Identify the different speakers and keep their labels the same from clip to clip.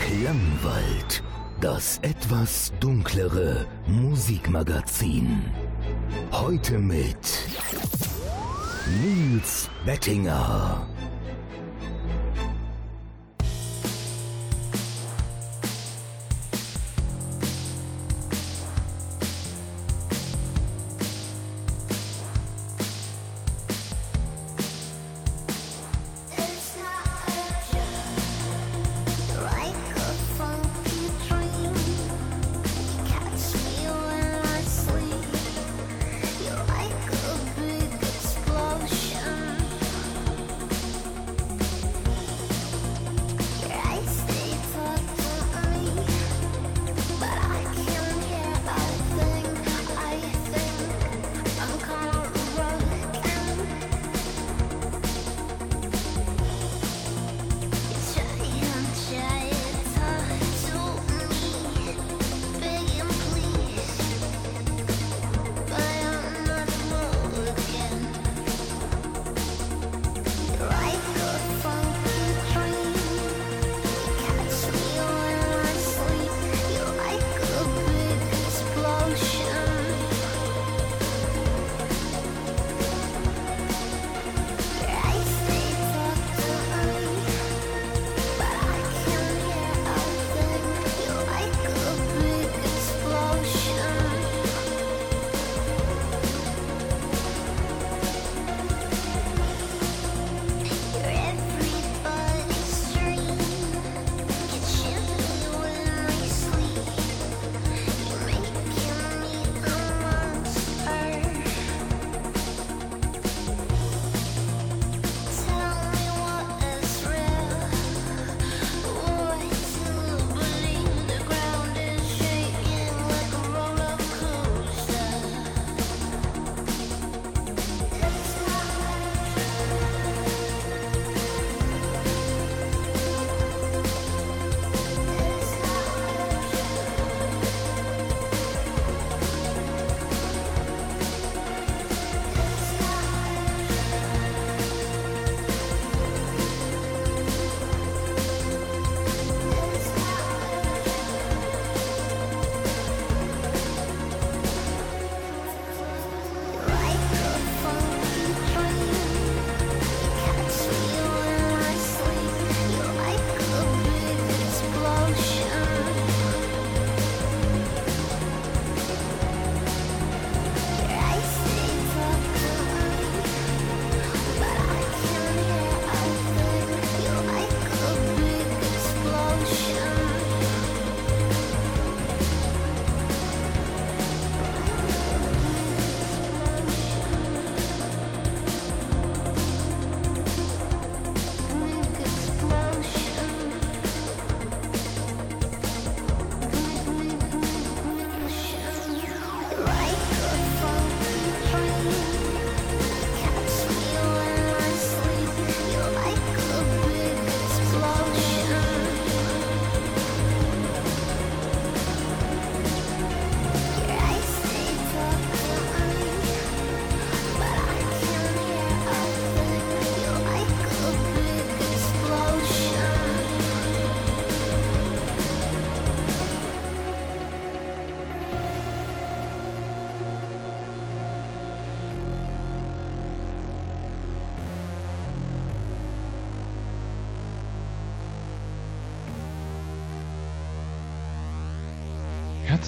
Speaker 1: Klangwald, das etwas dunklere Musikmagazin. Heute mit Nils Bettinger.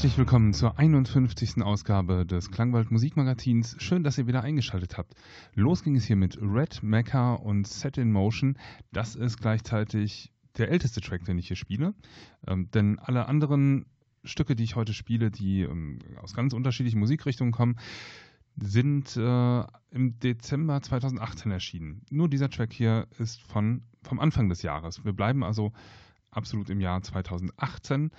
Speaker 2: Herzlich willkommen zur 51. Ausgabe des Klangwald Musikmagazins. Schön, dass ihr wieder eingeschaltet habt. Los ging es hier mit Red Mecca und Set in Motion. Das ist gleichzeitig der älteste Track, den ich hier spiele. Ähm, denn alle anderen Stücke, die ich heute spiele, die ähm, aus ganz unterschiedlichen Musikrichtungen kommen, sind äh, im Dezember 2018 erschienen. Nur dieser Track hier ist von, vom Anfang des Jahres. Wir bleiben also absolut im Jahr 2018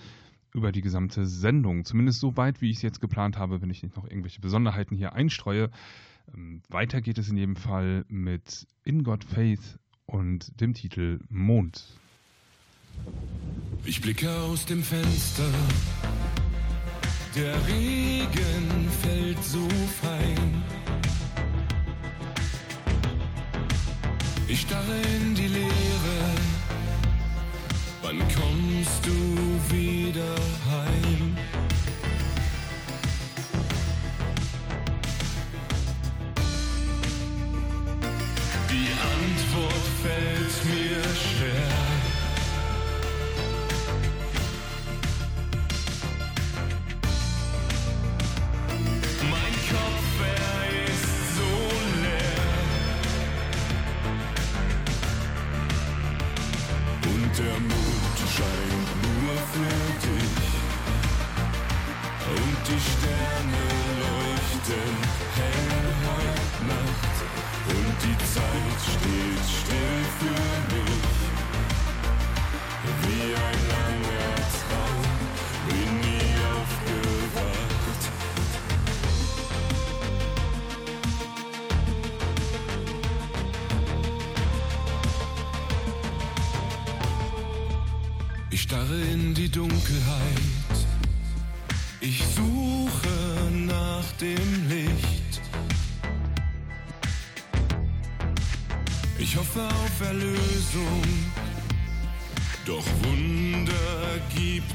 Speaker 2: über die gesamte Sendung. Zumindest so weit, wie ich es jetzt geplant habe, wenn ich nicht noch irgendwelche Besonderheiten hier einstreue. Ähm, weiter geht es in jedem Fall mit In God Faith und dem Titel Mond.
Speaker 3: Ich blicke aus dem Fenster. Der Regen fällt so fein. Ich starre in die Leere Wann kommst du wieder heim? Die Antwort fällt.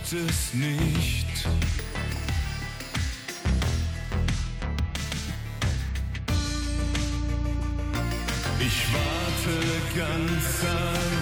Speaker 3: gibt es nicht. Ich warte ganz allein.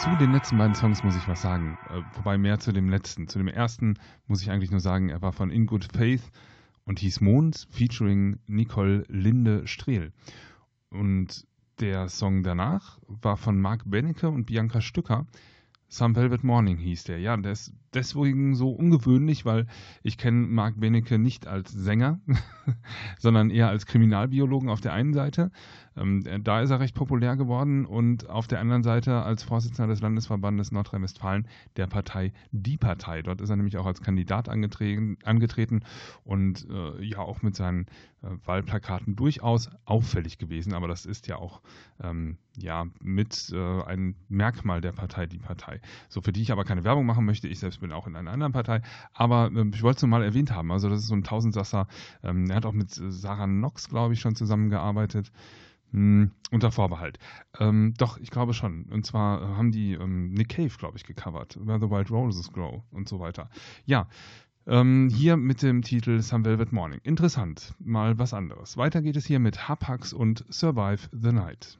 Speaker 3: Zu
Speaker 2: den letzten beiden Songs muss ich was sagen. Äh, wobei mehr zu dem letzten. Zu dem ersten muss ich eigentlich nur sagen, er war von In Good Faith und hieß Mond featuring Nicole Linde Strehl. Und der Song danach war von Marc Benecke und Bianca Stücker. Some Velvet Morning hieß der. Ja, der ist deswegen so ungewöhnlich, weil ich kenne Marc Benecke nicht als Sänger, sondern eher als Kriminalbiologen auf der einen Seite. Ähm, da ist er recht populär geworden und auf der anderen Seite als Vorsitzender des Landesverbandes Nordrhein-Westfalen der Partei Die Partei. Dort ist er nämlich auch als Kandidat angetreten, angetreten und äh, ja auch mit seinen äh, Wahlplakaten durchaus auffällig gewesen. Aber das ist ja auch ähm, ja mit äh, ein Merkmal der Partei Die Partei. So für die ich aber keine Werbung machen möchte. Ich selbst bin auch in einer anderen Partei. Aber äh, ich wollte es nur mal erwähnt haben. Also das ist so ein Tausendsasser. Ähm, er hat auch mit äh, Sarah Knox, glaube ich, schon zusammengearbeitet. Hm, unter Vorbehalt. Ähm, doch, ich glaube schon. Und zwar äh, haben die ähm, Nick Cave, glaube ich, gecovert. Where the Wild Roses Grow und so weiter. Ja, ähm, hier mit dem Titel Some Velvet Morning. Interessant. Mal was anderes. Weiter geht es hier mit Hapax und Survive the Night.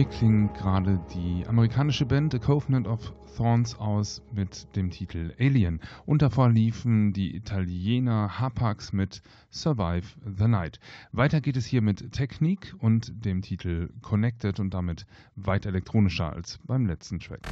Speaker 2: Hier klingt gerade die amerikanische Band The Covenant of Thorns aus mit dem Titel Alien. Und davor liefen die Italiener Hapax mit Survive the Night. Weiter geht es hier mit Technik und dem Titel Connected und damit weit elektronischer als beim letzten Track.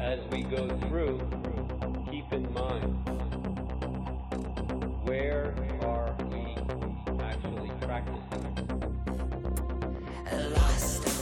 Speaker 4: as we go through, keep in mind where are we actually practicing? Lost.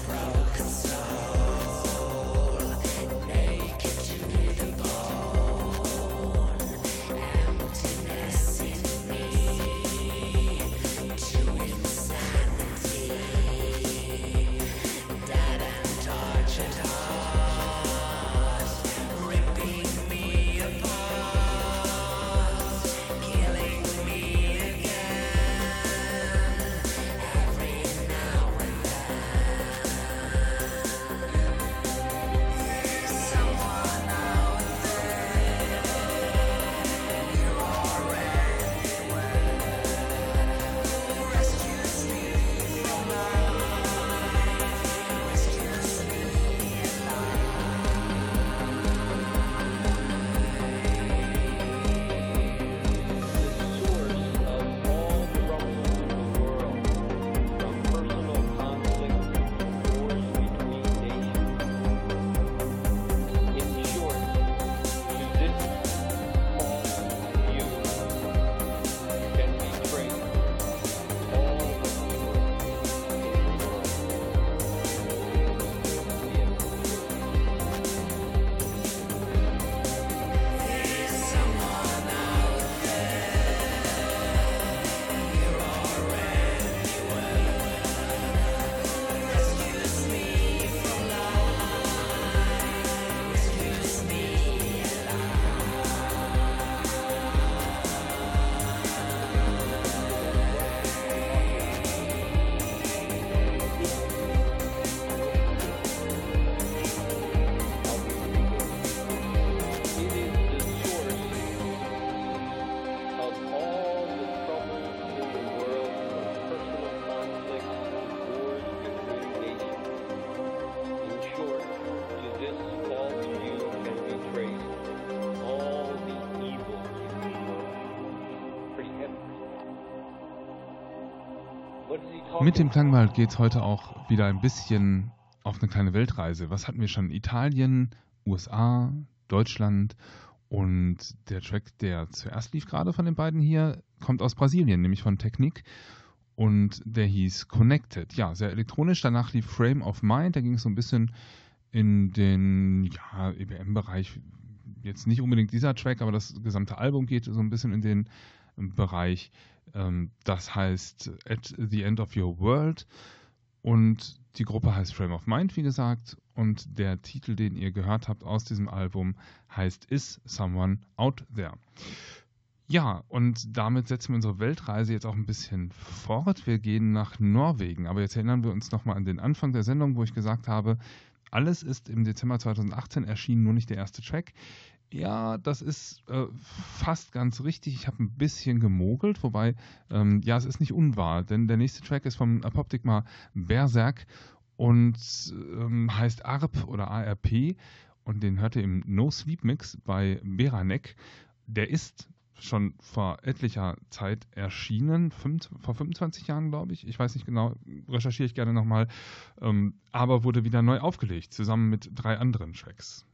Speaker 2: Mit dem? Klangwald geht es heute auch wieder ein bisschen auf eine kleine Weltreise. Was hatten wir schon? Italien, USA, Deutschland und der Track, der zuerst lief gerade von den beiden hier, kommt aus Brasilien, nämlich von Technic und der hieß Connected. Ja, sehr elektronisch. Danach lief Frame of Mind, da ging es so ein bisschen in den ja, EBM-Bereich. Jetzt nicht unbedingt dieser Track, aber das gesamte Album geht so ein bisschen in den Bereich. Ähm, das heißt At the End of Your World. Und die Gruppe heißt Frame of Mind, wie gesagt. Und der Titel, den ihr gehört habt aus diesem Album, heißt Is Someone Out There. Ja, und damit setzen wir unsere Weltreise jetzt auch ein bisschen fort. Wir gehen nach Norwegen. Aber jetzt erinnern wir uns nochmal an den Anfang der Sendung, wo ich gesagt habe, alles ist im Dezember 2018 erschienen, nur nicht der erste Track. Ja, das ist äh, fast ganz richtig. Ich habe ein bisschen gemogelt, wobei, ähm, ja, es ist nicht unwahr, denn der nächste Track ist vom Apoptigma Berserk und ähm, heißt ARP oder ARP und den hört ihr im No Sleep Mix bei Beranek. Der ist schon vor etlicher Zeit erschienen, fünf, vor 25 Jahren, glaube ich. Ich weiß nicht genau, recherchiere ich gerne nochmal, ähm, aber wurde wieder neu aufgelegt, zusammen mit drei anderen Tracks.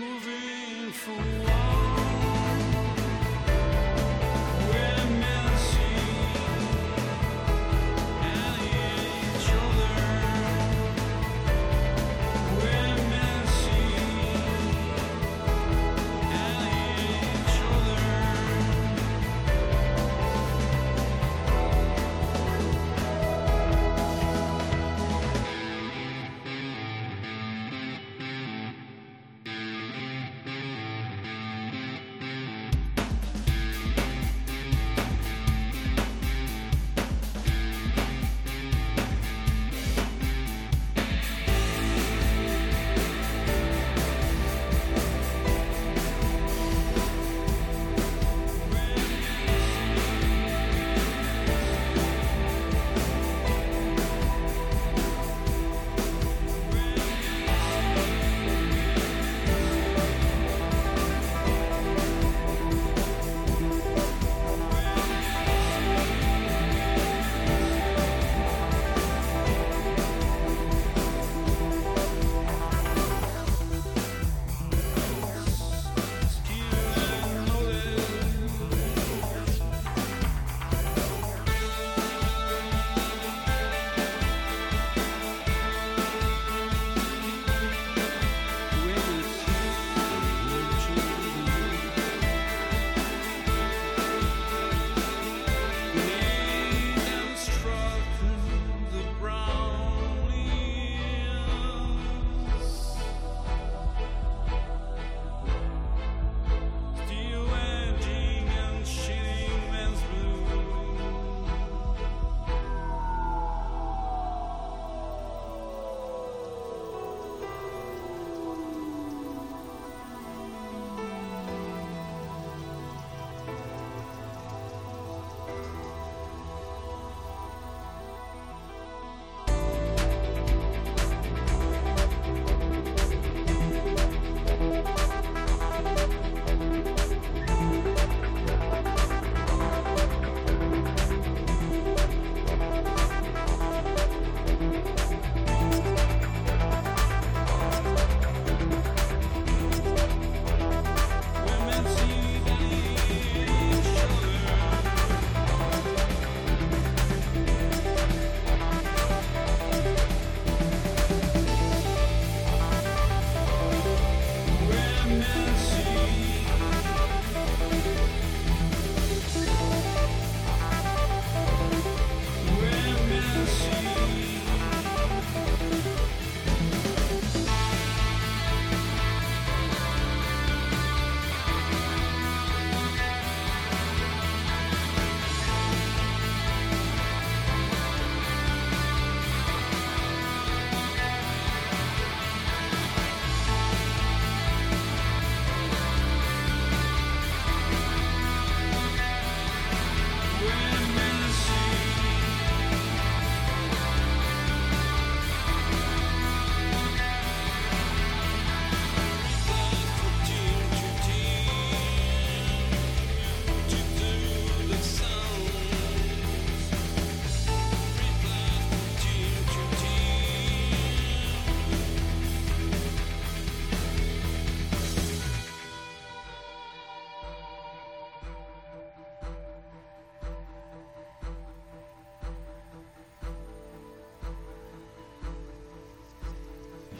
Speaker 3: moving forward.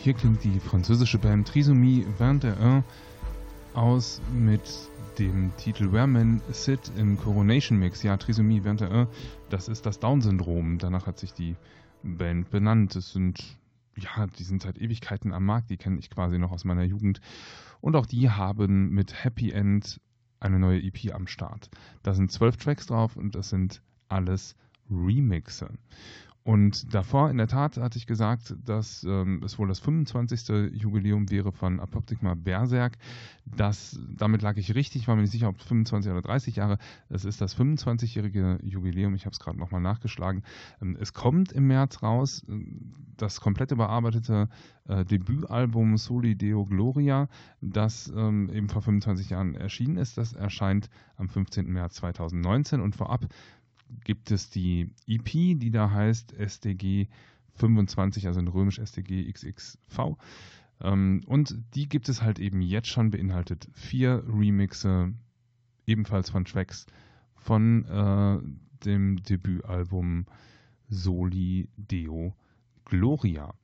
Speaker 2: Hier klingt die französische Band Trisomie 21 aus mit dem Titel Where Men Sit im Coronation Mix. Ja, Trisomie 21, das ist das Down-Syndrom. Danach hat sich die Band benannt. Es sind, ja, die sind seit Ewigkeiten am Markt, die kenne ich quasi noch aus meiner Jugend. Und auch die haben mit Happy End eine neue EP am Start. Da sind zwölf Tracks drauf und das sind alles Remixe. Und davor, in der Tat, hatte ich gesagt, dass ähm, es wohl das 25. Jubiläum wäre von Apoptygma Berserk. Das, damit lag ich richtig, war mir nicht sicher, ob 25 oder 30 Jahre. Es ist das 25-jährige Jubiläum. Ich habe es gerade nochmal nachgeschlagen. Ähm, es kommt im März raus äh, das komplett überarbeitete äh, Debütalbum Soli Deo Gloria, das ähm, eben vor 25 Jahren erschienen ist. Das erscheint am 15. März 2019 und vorab gibt es die EP, die da heißt SDG 25, also in römisch SDG XXV. Ähm, und die gibt es halt eben jetzt schon beinhaltet vier Remixe, ebenfalls von Tracks von äh, dem Debütalbum Soli Deo Gloria.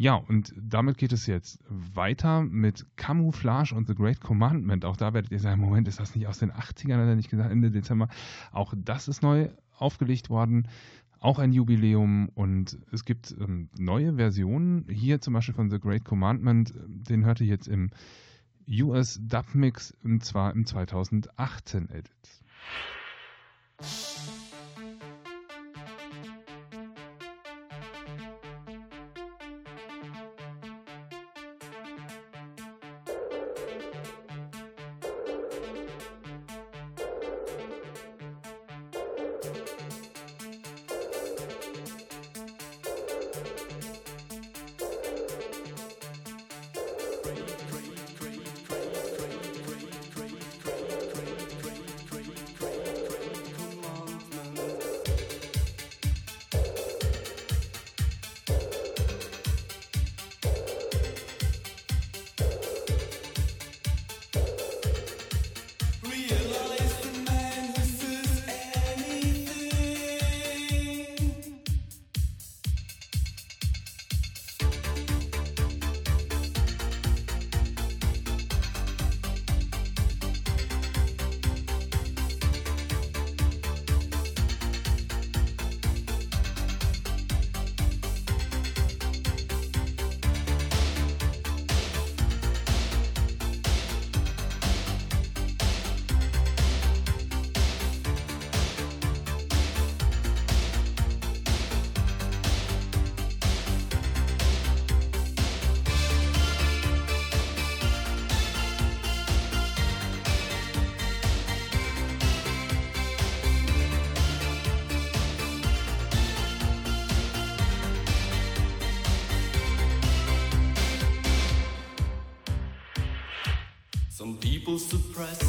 Speaker 2: Ja, und damit geht es jetzt weiter mit Camouflage und The Great Commandment. Auch da werdet ihr sagen, Moment, ist das nicht aus den 80ern, hat er nicht gesagt, Ende Dezember. Auch das ist neu aufgelegt worden. Auch ein Jubiläum und es gibt ähm, neue Versionen. Hier zum Beispiel von The Great Commandment, den hört ihr jetzt im US Dub Mix und zwar im 2018 Edit.
Speaker 5: breath.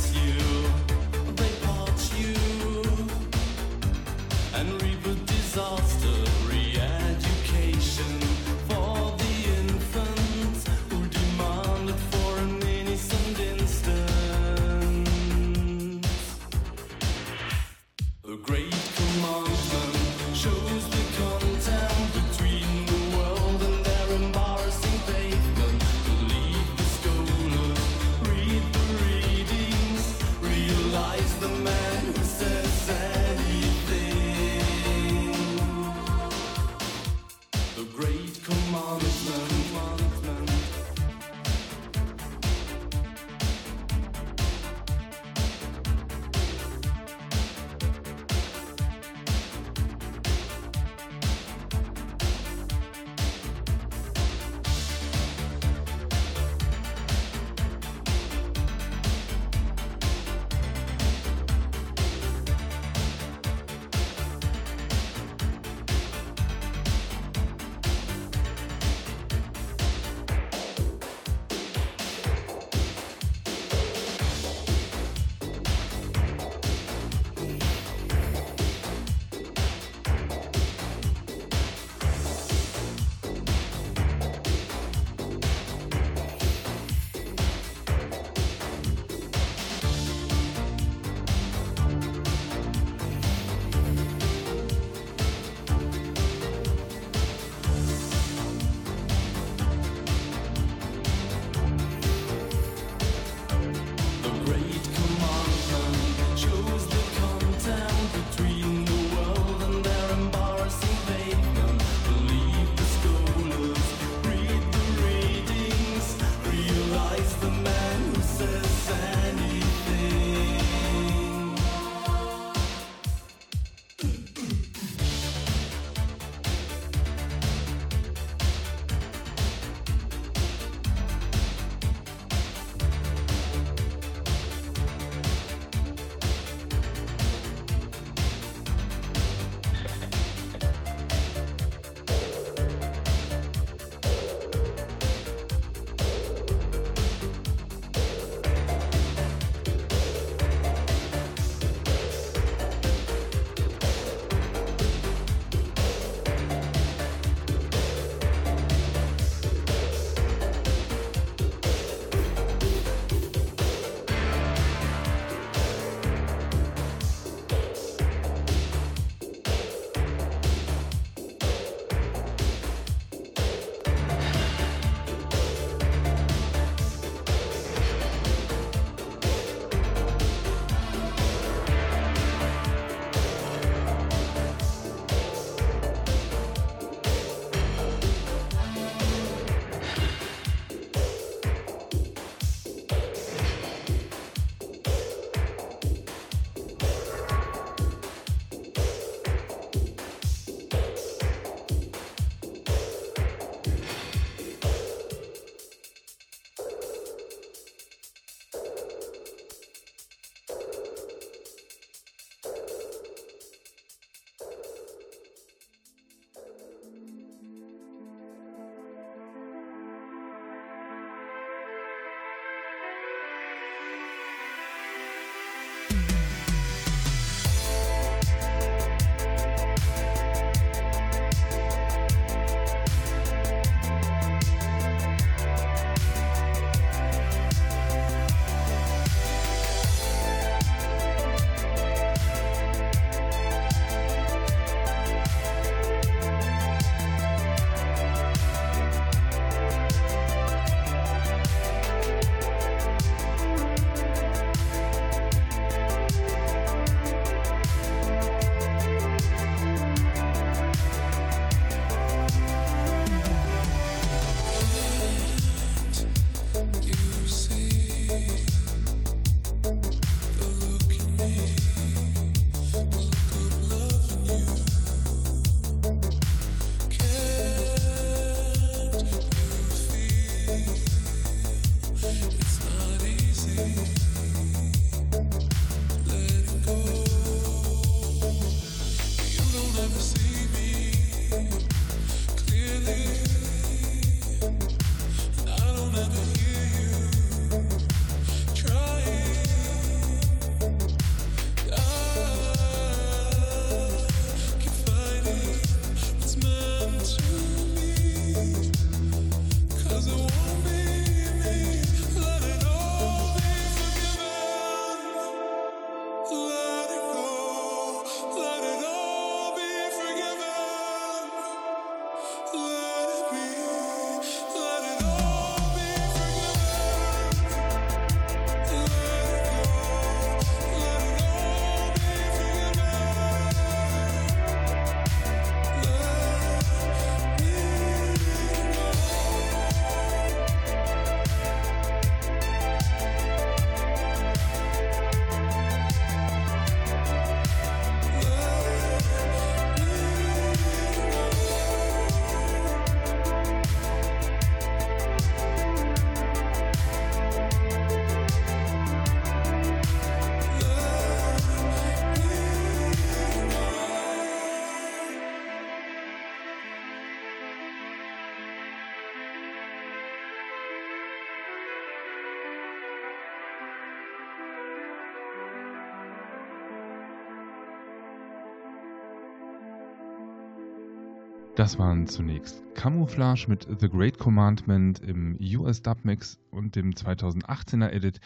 Speaker 6: Das waren zunächst Camouflage mit The Great Commandment im US Dub Mix und dem 2018er Edit.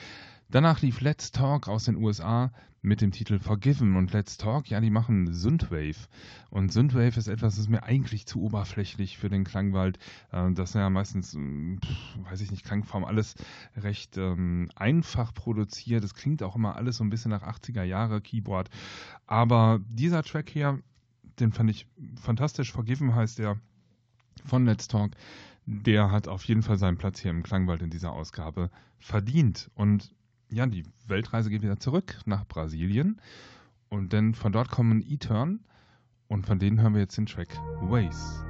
Speaker 6: Danach lief Let's Talk aus den USA mit dem Titel Forgiven und Let's Talk. Ja, die machen Synthwave. Und Synthwave ist etwas, das ist mir eigentlich zu oberflächlich für den Klangwald. Äh, das ist ja meistens, hm, weiß ich nicht, Klangform alles recht ähm, einfach produziert. Es klingt auch immer alles so ein bisschen nach 80er Jahre Keyboard. Aber dieser Track hier, den fand ich fantastisch. Forgiven heißt der von Let's Talk. Der hat auf jeden Fall seinen Platz hier im Klangwald in dieser Ausgabe verdient. Und ja, die Weltreise geht wieder zurück nach Brasilien. Und dann von dort kommen E-Turn. Und von denen hören wir jetzt den Track Ways.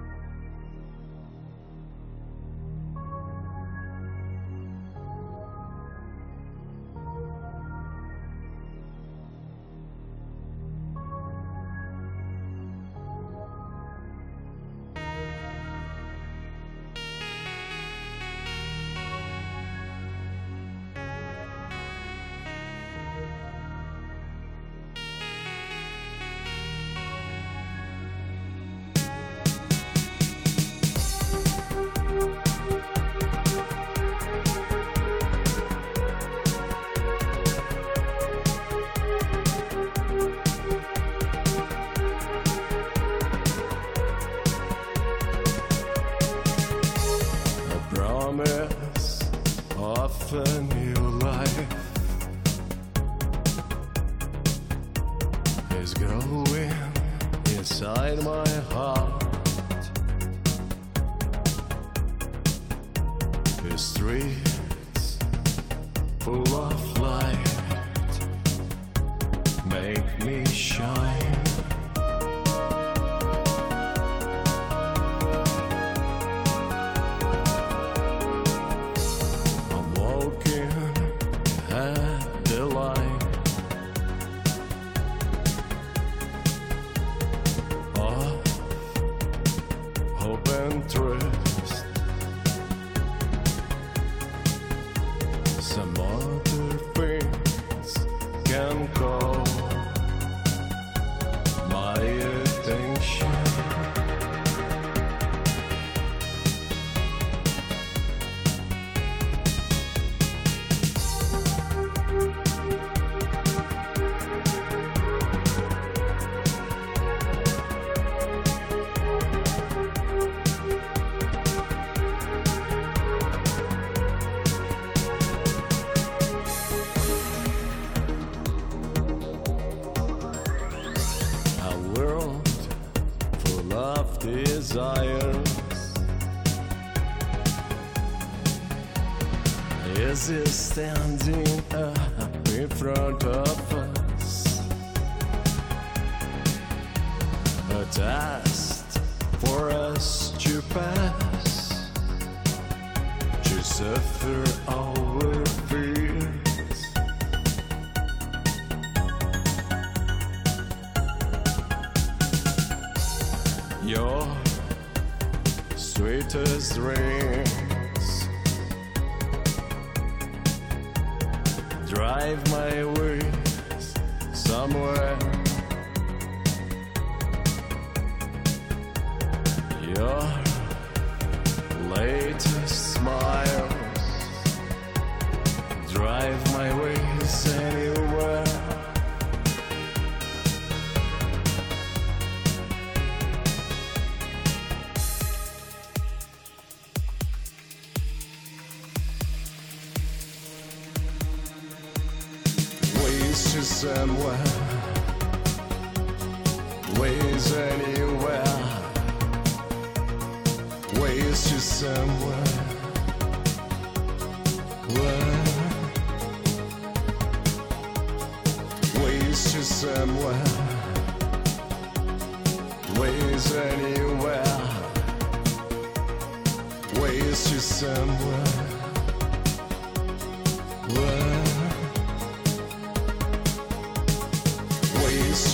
Speaker 3: desires. Is it standing up in front of us? A test for
Speaker 2: us to
Speaker 6: pass, to suffer.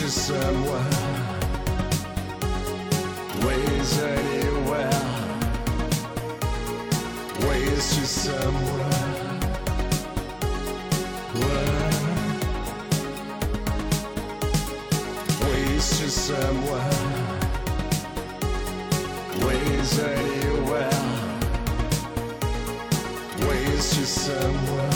Speaker 6: Uh, ways anywhere. Ways anywhere. Ways to somewhere. Where? Ways to somewhere. Ways anywhere. Ways to somewhere.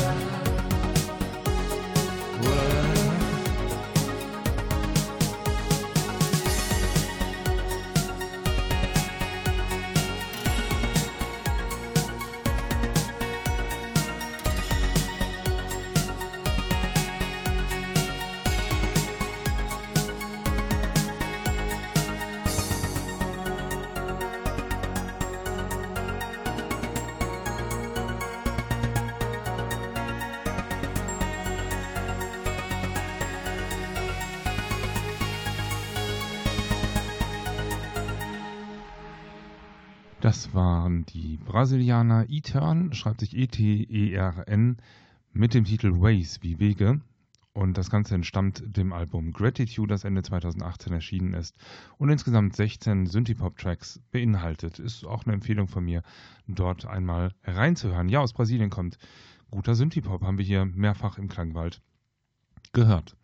Speaker 2: Die Brasilianer E-Turn, schreibt sich E-T-E-R-N, mit dem Titel Ways wie Wege. Und das Ganze entstammt dem Album Gratitude, das Ende 2018 erschienen ist und insgesamt 16 Synthie-Pop-Tracks beinhaltet. Ist auch eine Empfehlung von mir, dort einmal reinzuhören. Ja, aus Brasilien kommt guter Synthie-Pop, haben wir hier mehrfach im Klangwald gehört.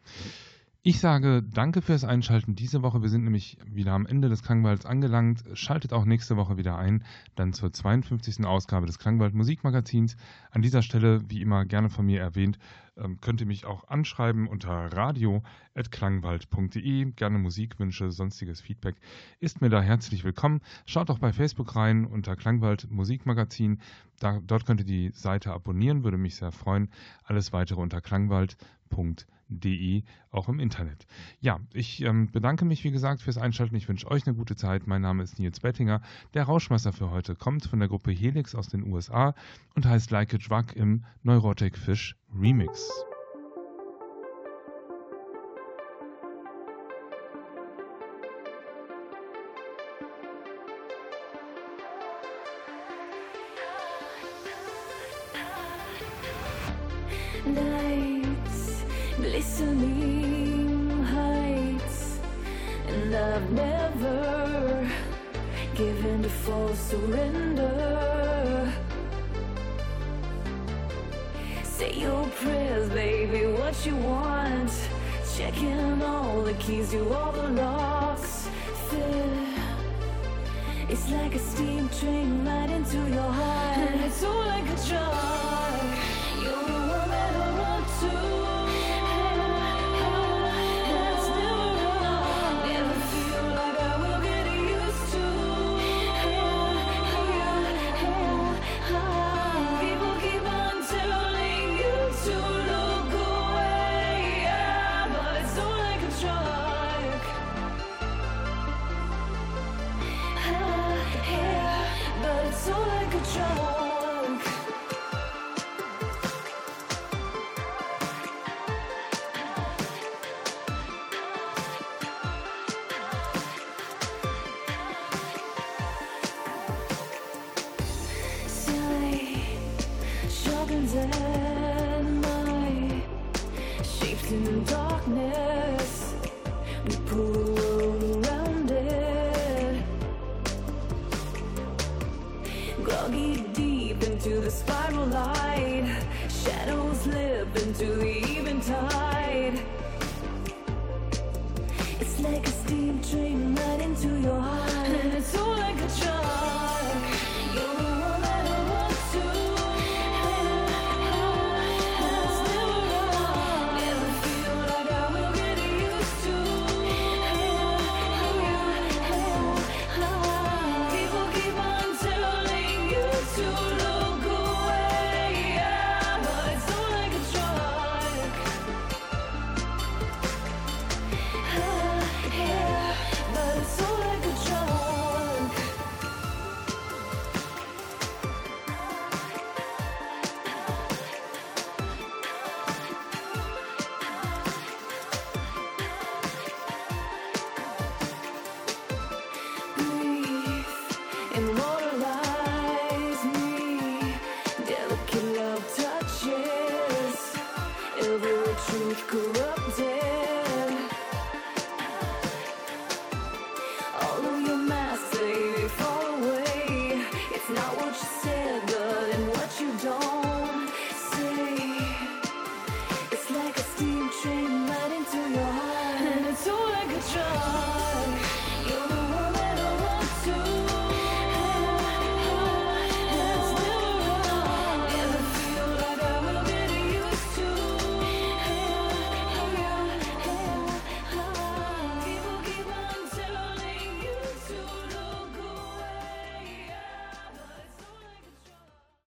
Speaker 2: Ich sage danke fürs Einschalten diese Woche. Wir sind nämlich wieder am Ende des Klangwalds angelangt. Schaltet auch nächste Woche wieder ein, dann zur 52. Ausgabe des Klangwald Musikmagazins. An dieser Stelle, wie immer gerne von mir erwähnt, ähm, könnt ihr mich auch anschreiben unter radio.klangwald.de. Gerne Musikwünsche, sonstiges Feedback ist mir da herzlich willkommen. Schaut auch bei Facebook rein unter Klangwald Musikmagazin. Da, dort könnt ihr die Seite abonnieren, würde mich sehr freuen. Alles weitere unter klangwald.de de auch im Internet. Ja, ich ähm, bedanke mich wie gesagt fürs Einschalten. Ich wünsche euch eine gute Zeit. Mein Name ist Nils Bettinger. Der Rauschmeister für heute kommt von der Gruppe Helix aus den USA und heißt Like a Drug im Neurotic Fish Remix.
Speaker 7: Checking all the keys to all the locks. Fit. It's like a steam train right into your heart. And it's all like a drug. It's like a steam train right into your heart.